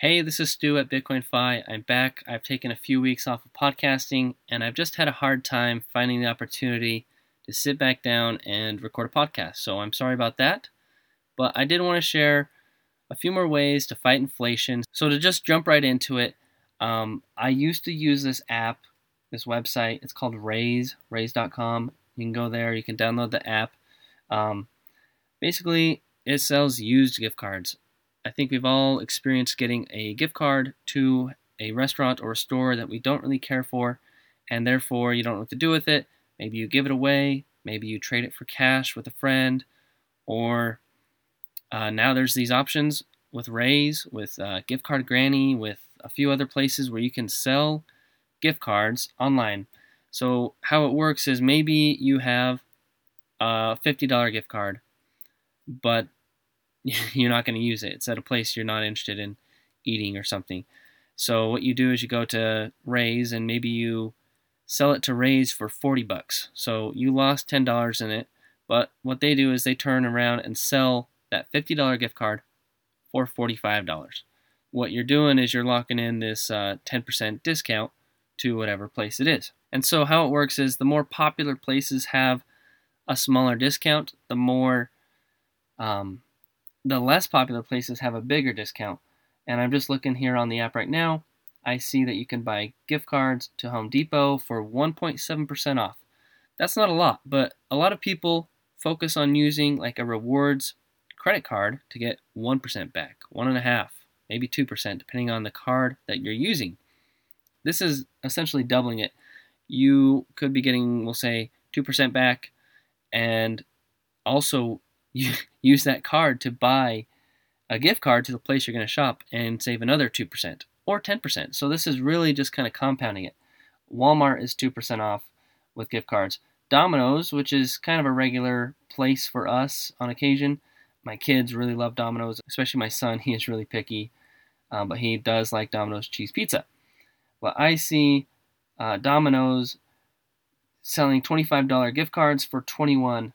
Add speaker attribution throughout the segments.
Speaker 1: Hey, this is Stu at Bitcoin Fi. I'm back. I've taken a few weeks off of podcasting, and I've just had a hard time finding the opportunity to sit back down and record a podcast. So I'm sorry about that. But I did want to share a few more ways to fight inflation. So to just jump right into it, um, I used to use this app, this website. It's called Raise, raise.com. You can go there, you can download the app. Um, basically, it sells used gift cards. I think we've all experienced getting a gift card to a restaurant or a store that we don't really care for, and therefore you don't know what to do with it. Maybe you give it away, maybe you trade it for cash with a friend, or uh, now there's these options with Raise, with uh, Gift Card Granny, with a few other places where you can sell gift cards online. So how it works is maybe you have a $50 gift card, but you're not going to use it. It's at a place you're not interested in eating or something. So what you do is you go to Raise and maybe you sell it to Raise for 40 bucks. So you lost $10 in it, but what they do is they turn around and sell that $50 gift card for $45. What you're doing is you're locking in this uh, 10% discount to whatever place it is. And so how it works is the more popular places have a smaller discount, the more um, the less popular places have a bigger discount. And I'm just looking here on the app right now. I see that you can buy gift cards to Home Depot for 1.7% off. That's not a lot, but a lot of people focus on using like a rewards credit card to get 1% back, 1.5, maybe 2%, depending on the card that you're using. This is essentially doubling it. You could be getting, we'll say, 2% back and also you use that card to buy a gift card to the place you're going to shop and save another 2% or 10%. So this is really just kind of compounding it. Walmart is 2% off with gift cards. Domino's, which is kind of a regular place for us on occasion. My kids really love Domino's, especially my son. He is really picky, um, but he does like Domino's cheese pizza. Well, I see uh, Domino's selling $25 gift cards for $21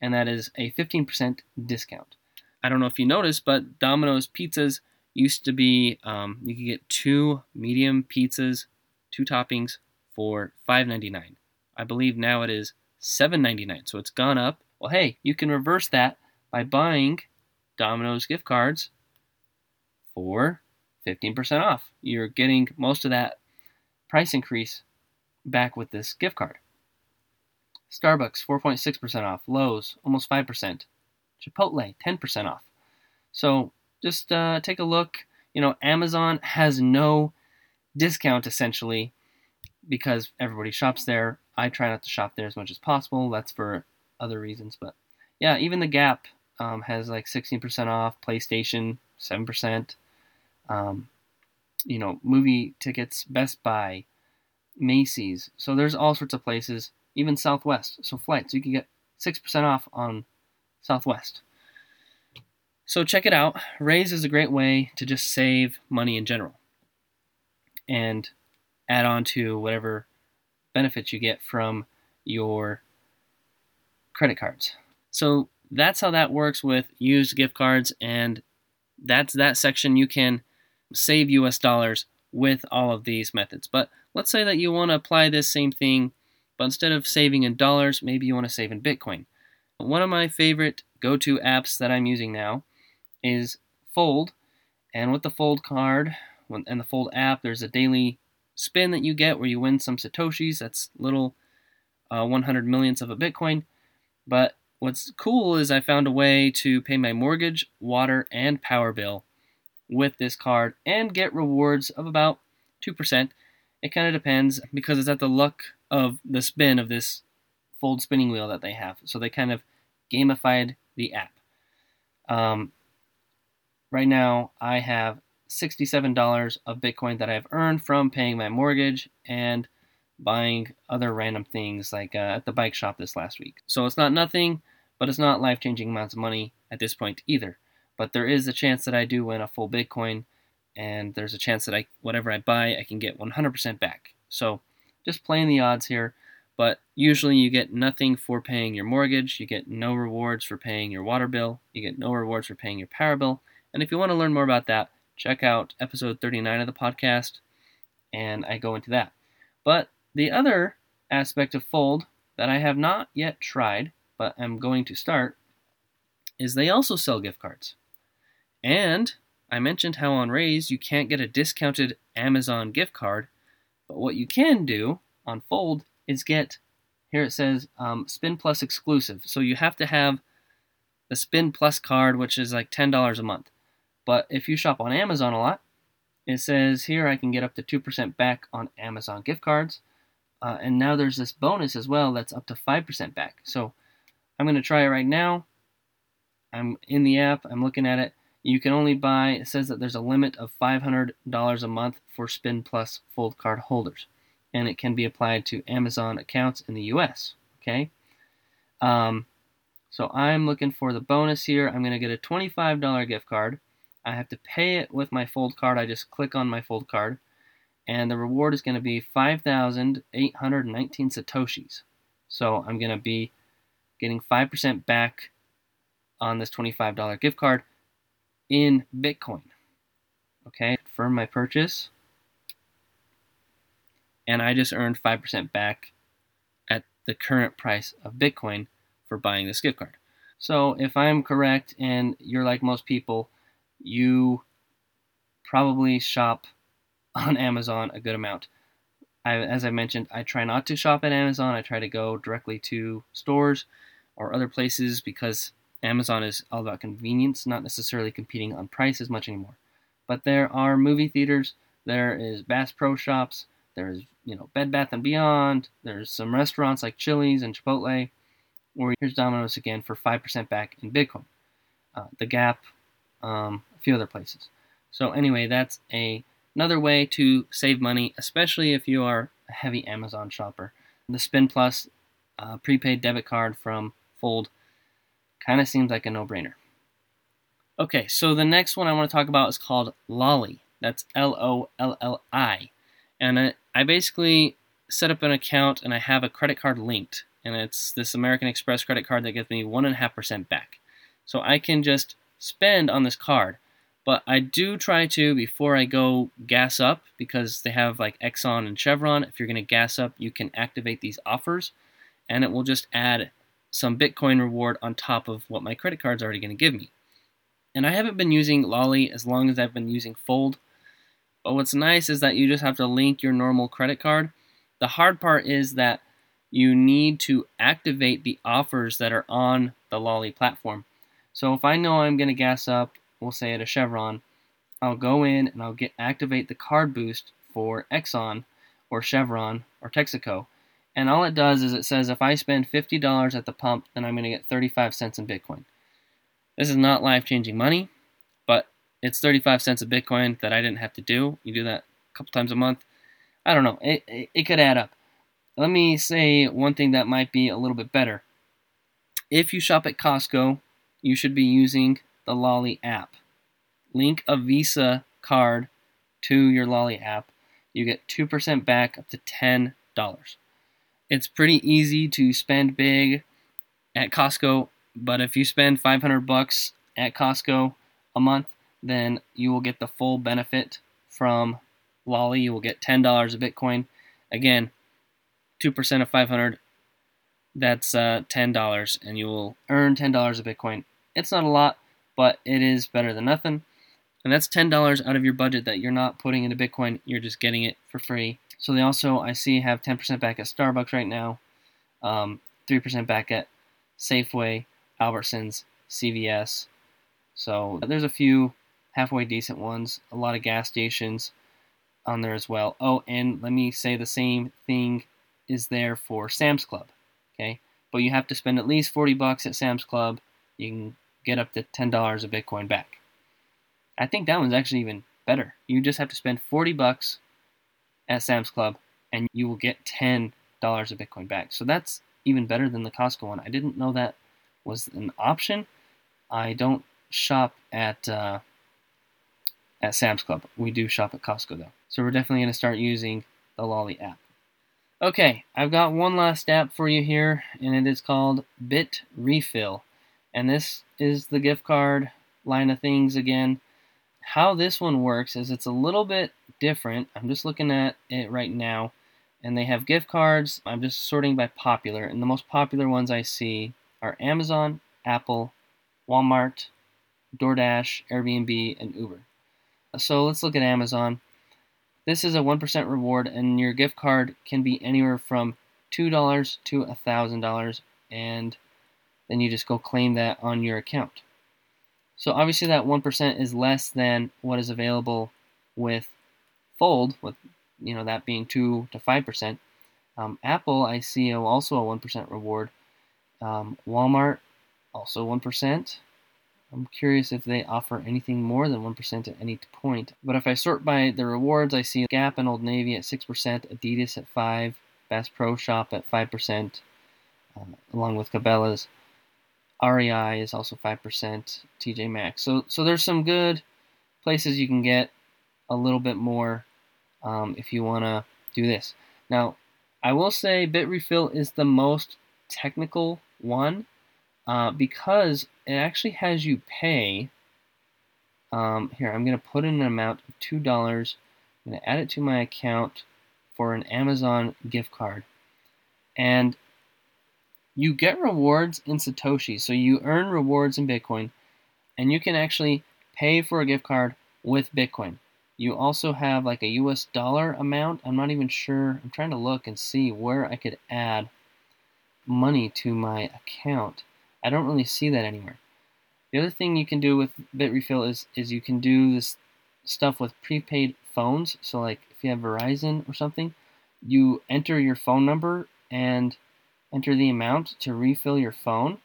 Speaker 1: and that is a 15% discount. I don't know if you noticed, but Domino's pizzas used to be um, you could get two medium pizzas, two toppings for $5.99. I believe now it is $7.99, so it's gone up. Well, hey, you can reverse that by buying Domino's gift cards for 15% off. You're getting most of that price increase back with this gift card. Starbucks 4.6% off, Lowe's almost 5%, Chipotle 10% off. So just uh, take a look. You know, Amazon has no discount essentially because everybody shops there. I try not to shop there as much as possible. That's for other reasons, but yeah, even the Gap um, has like 16% off. PlayStation 7%. Um, you know, movie tickets, Best Buy, Macy's. So there's all sorts of places even Southwest. So flights, you can get 6% off on Southwest. So check it out. Raise is a great way to just save money in general and add on to whatever benefits you get from your credit cards. So that's how that works with used gift cards and that's that section you can save US dollars with all of these methods. But let's say that you want to apply this same thing but instead of saving in dollars, maybe you want to save in Bitcoin. One of my favorite go to apps that I'm using now is Fold. And with the Fold card and the Fold app, there's a daily spin that you get where you win some Satoshis. That's little uh, 100 millionths of a Bitcoin. But what's cool is I found a way to pay my mortgage, water, and power bill with this card and get rewards of about 2%. It kind of depends because it's at the luck of the spin of this fold spinning wheel that they have. So they kind of gamified the app. Um, right now, I have $67 of Bitcoin that I've earned from paying my mortgage and buying other random things like uh, at the bike shop this last week. So it's not nothing, but it's not life changing amounts of money at this point either. But there is a chance that I do win a full Bitcoin, and there's a chance that I whatever I buy, I can get 100% back. So just playing the odds here. But usually you get nothing for paying your mortgage, you get no rewards for paying your water bill, you get no rewards for paying your power bill. And if you want to learn more about that, check out episode 39 of the podcast, and I go into that. But the other aspect of Fold that I have not yet tried, but I'm going to start, is they also sell gift cards. And I mentioned how on Raise you can't get a discounted Amazon gift card, but what you can do on Fold is get, here it says um, Spin Plus exclusive. So you have to have the Spin Plus card, which is like $10 a month. But if you shop on Amazon a lot, it says here I can get up to 2% back on Amazon gift cards. Uh, and now there's this bonus as well that's up to 5% back. So I'm going to try it right now. I'm in the app, I'm looking at it. You can only buy, it says that there's a limit of $500 a month for Spin Plus Fold card holders. And it can be applied to Amazon accounts in the US. Okay? Um, so I'm looking for the bonus here. I'm going to get a $25 gift card. I have to pay it with my Fold card. I just click on my Fold card. And the reward is going to be 5,819 Satoshis. So I'm going to be getting 5% back on this $25 gift card in Bitcoin. Okay, confirm my purchase. And I just earned 5% back at the current price of Bitcoin for buying this gift card. So if I'm correct and you're like most people, you probably shop on Amazon a good amount. I, as I mentioned, I try not to shop at Amazon. I try to go directly to stores or other places because Amazon is all about convenience, not necessarily competing on price as much anymore. But there are movie theaters, there is Bass Pro Shops, there's you know Bed Bath and Beyond, there's some restaurants like Chili's and Chipotle, or here's Domino's again for five percent back in Bitcoin. Uh, the Gap, um, a few other places. So anyway, that's a another way to save money, especially if you are a heavy Amazon shopper. The Spin Plus uh, prepaid debit card from Fold Kind of seems like a no brainer. Okay, so the next one I want to talk about is called Lolli. That's L O L L I. And I, I basically set up an account and I have a credit card linked. And it's this American Express credit card that gives me 1.5% back. So I can just spend on this card. But I do try to, before I go gas up, because they have like Exxon and Chevron, if you're going to gas up, you can activate these offers and it will just add some Bitcoin reward on top of what my credit card's already going to give me. And I haven't been using Lolli as long as I've been using Fold. But what's nice is that you just have to link your normal credit card. The hard part is that you need to activate the offers that are on the Lolli platform. So if I know I'm going to gas up, we'll say at a Chevron, I'll go in and I'll get activate the card boost for Exxon or Chevron or Texaco. And all it does is it says if I spend $50 at the pump, then I'm going to get 35 cents in Bitcoin. This is not life changing money, but it's 35 cents of Bitcoin that I didn't have to do. You do that a couple times a month. I don't know. It, it, it could add up. Let me say one thing that might be a little bit better. If you shop at Costco, you should be using the Lolli app. Link a Visa card to your Lolli app. You get 2% back up to $10. It's pretty easy to spend big at Costco, but if you spend 500 bucks at Costco a month, then you will get the full benefit from Lolli. You will get $10 of Bitcoin. Again, 2% of 500, that's uh, $10, and you will earn $10 of Bitcoin. It's not a lot, but it is better than nothing. And that's $10 out of your budget that you're not putting into Bitcoin, you're just getting it for free so they also, I see, have 10% back at Starbucks right now, um, 3% back at Safeway, Albertsons, CVS. So there's a few halfway decent ones, a lot of gas stations on there as well. Oh, and let me say the same thing is there for Sam's Club. Okay, but you have to spend at least 40 bucks at Sam's Club. You can get up to $10 of Bitcoin back. I think that one's actually even better. You just have to spend 40 bucks at Sam's Club, and you will get $10 of Bitcoin back. So that's even better than the Costco one. I didn't know that was an option. I don't shop at uh, at Sam's Club. We do shop at Costco though. So we're definitely going to start using the Lolli app. Okay, I've got one last app for you here, and it is called Bit Refill. And this is the gift card line of things again. how this one works is it's a little bit different. I'm just looking at it right now, and they have gift cards. I'm just sorting by popular, and the most popular ones I see are Amazon, Apple, Walmart, DoorDash, Airbnb, and Uber. So let's look at Amazon. This is a 1% reward, and your gift card can be anywhere from $2 to $1,000, and then you just go claim that on your account. So obviously that 1% is less than what is available with Fold, with you know that being 2 to 5%. Um, Apple, I see also a 1% reward. Um, Walmart, also 1%. I'm curious if they offer anything more than 1% at any point. But if I sort by the rewards, I see Gap and Old Navy at 6%, Adidas at 5 Bass Pro Shop at 5%, uh, along with Cabela's. REI is also 5%, TJ Maxx. So, so there's some good places you can get a little bit more um, if you want to do this. Now, I will say Bitrefill is the most technical one uh, because it actually has you pay. Um, here, I'm going to put in an amount of $2. I'm going to add it to my account for an Amazon gift card. And you get rewards in Satoshi. So you earn rewards in Bitcoin, and you can actually pay for a gift card with Bitcoin. You also have like a US dollar amount. I'm not even sure. I'm trying to look and see where I could add money to my account. I don't really see that anywhere. The other thing you can do with Bitrefill is is you can do this stuff with prepaid phones. So like if you have Verizon or something, you enter your phone number and enter the amount to refill your phone,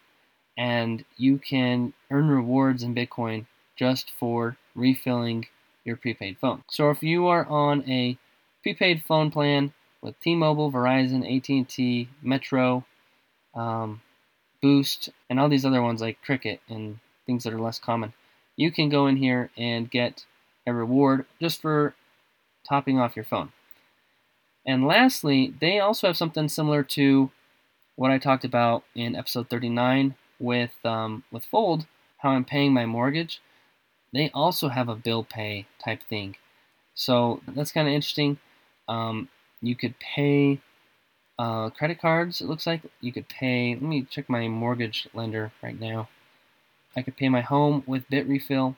Speaker 1: and you can earn rewards in Bitcoin just for refilling your prepaid phone. So if you are on a prepaid phone plan with T-Mobile, Verizon, AT&T, Metro, um, Boost, and all these other ones like Cricket and things that are less common, you can go in here and get a reward just for topping off your phone. And lastly, they also have something similar to what I talked about in episode 39 with um, with Fold, how I'm paying my mortgage. They also have a bill pay type thing, so that's kind of interesting. Um, you could pay uh, credit cards. It looks like you could pay. Let me check my mortgage lender right now. I could pay my home with Bitrefill.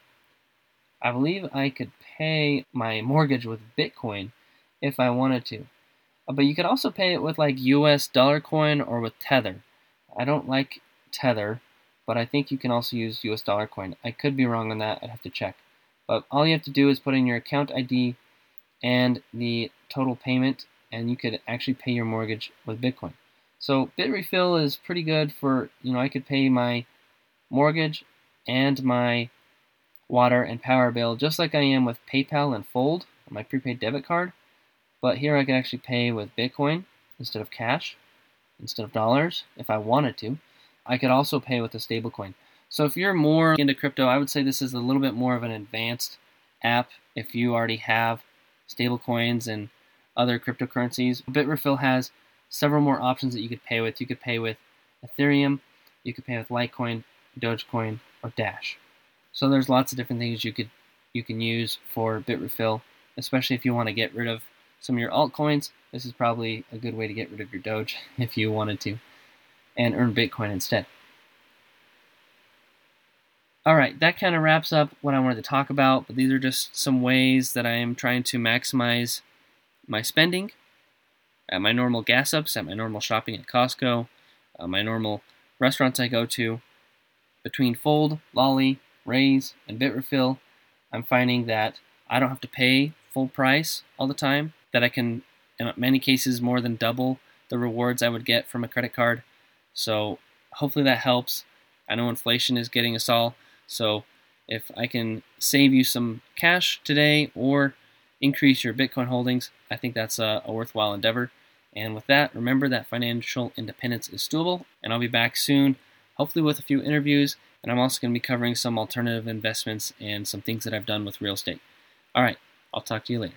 Speaker 1: I believe I could pay my mortgage with Bitcoin if I wanted to. Uh, but you could also pay it with like US dollar coin or with Tether. I don't like Tether, but I think you can also use US dollar coin. I could be wrong on that, I'd have to check. But all you have to do is put in your account ID and the total payment, and you could actually pay your mortgage with Bitcoin. So Bitrefill is pretty good for, you know, I could pay my mortgage and my water and power bill just like I am with PayPal and Fold my prepaid debit card. But here I could actually pay with Bitcoin instead of cash, instead of dollars, if I wanted to. I could also pay with a stablecoin. So if you're more into crypto, I would say this is a little bit more of an advanced app if you already have stablecoins and other cryptocurrencies. Bitrefill has several more options that you could pay with. You could pay with Ethereum, you could pay with Litecoin, Dogecoin, or Dash. So there's lots of different things you could you can use for Bitrefill, especially if you want to get rid of some of your altcoins, this is probably a good way to get rid of your Doge if you wanted to and earn Bitcoin instead. All right, that kind of wraps up what I wanted to talk about, but these are just some ways that I am trying to maximize my spending at my normal gas ups, at my normal shopping at Costco, uh, my normal restaurants I go to. Between Fold, Lolli, Raise, and Bitrefill, I'm finding that I don't have to pay full price all the time that I can, in many cases, more than double the rewards I would get from a credit card. So hopefully that helps. I know inflation is getting us all, so if I can save you some cash today or increase your Bitcoin holdings, I think that's a, a worthwhile endeavor. And with that, remember that financial independence is doable, and I'll be back soon, hopefully with a few interviews, and I'm also going to be covering some alternative investments and some things that I've done with real estate. All right, I'll talk to you later.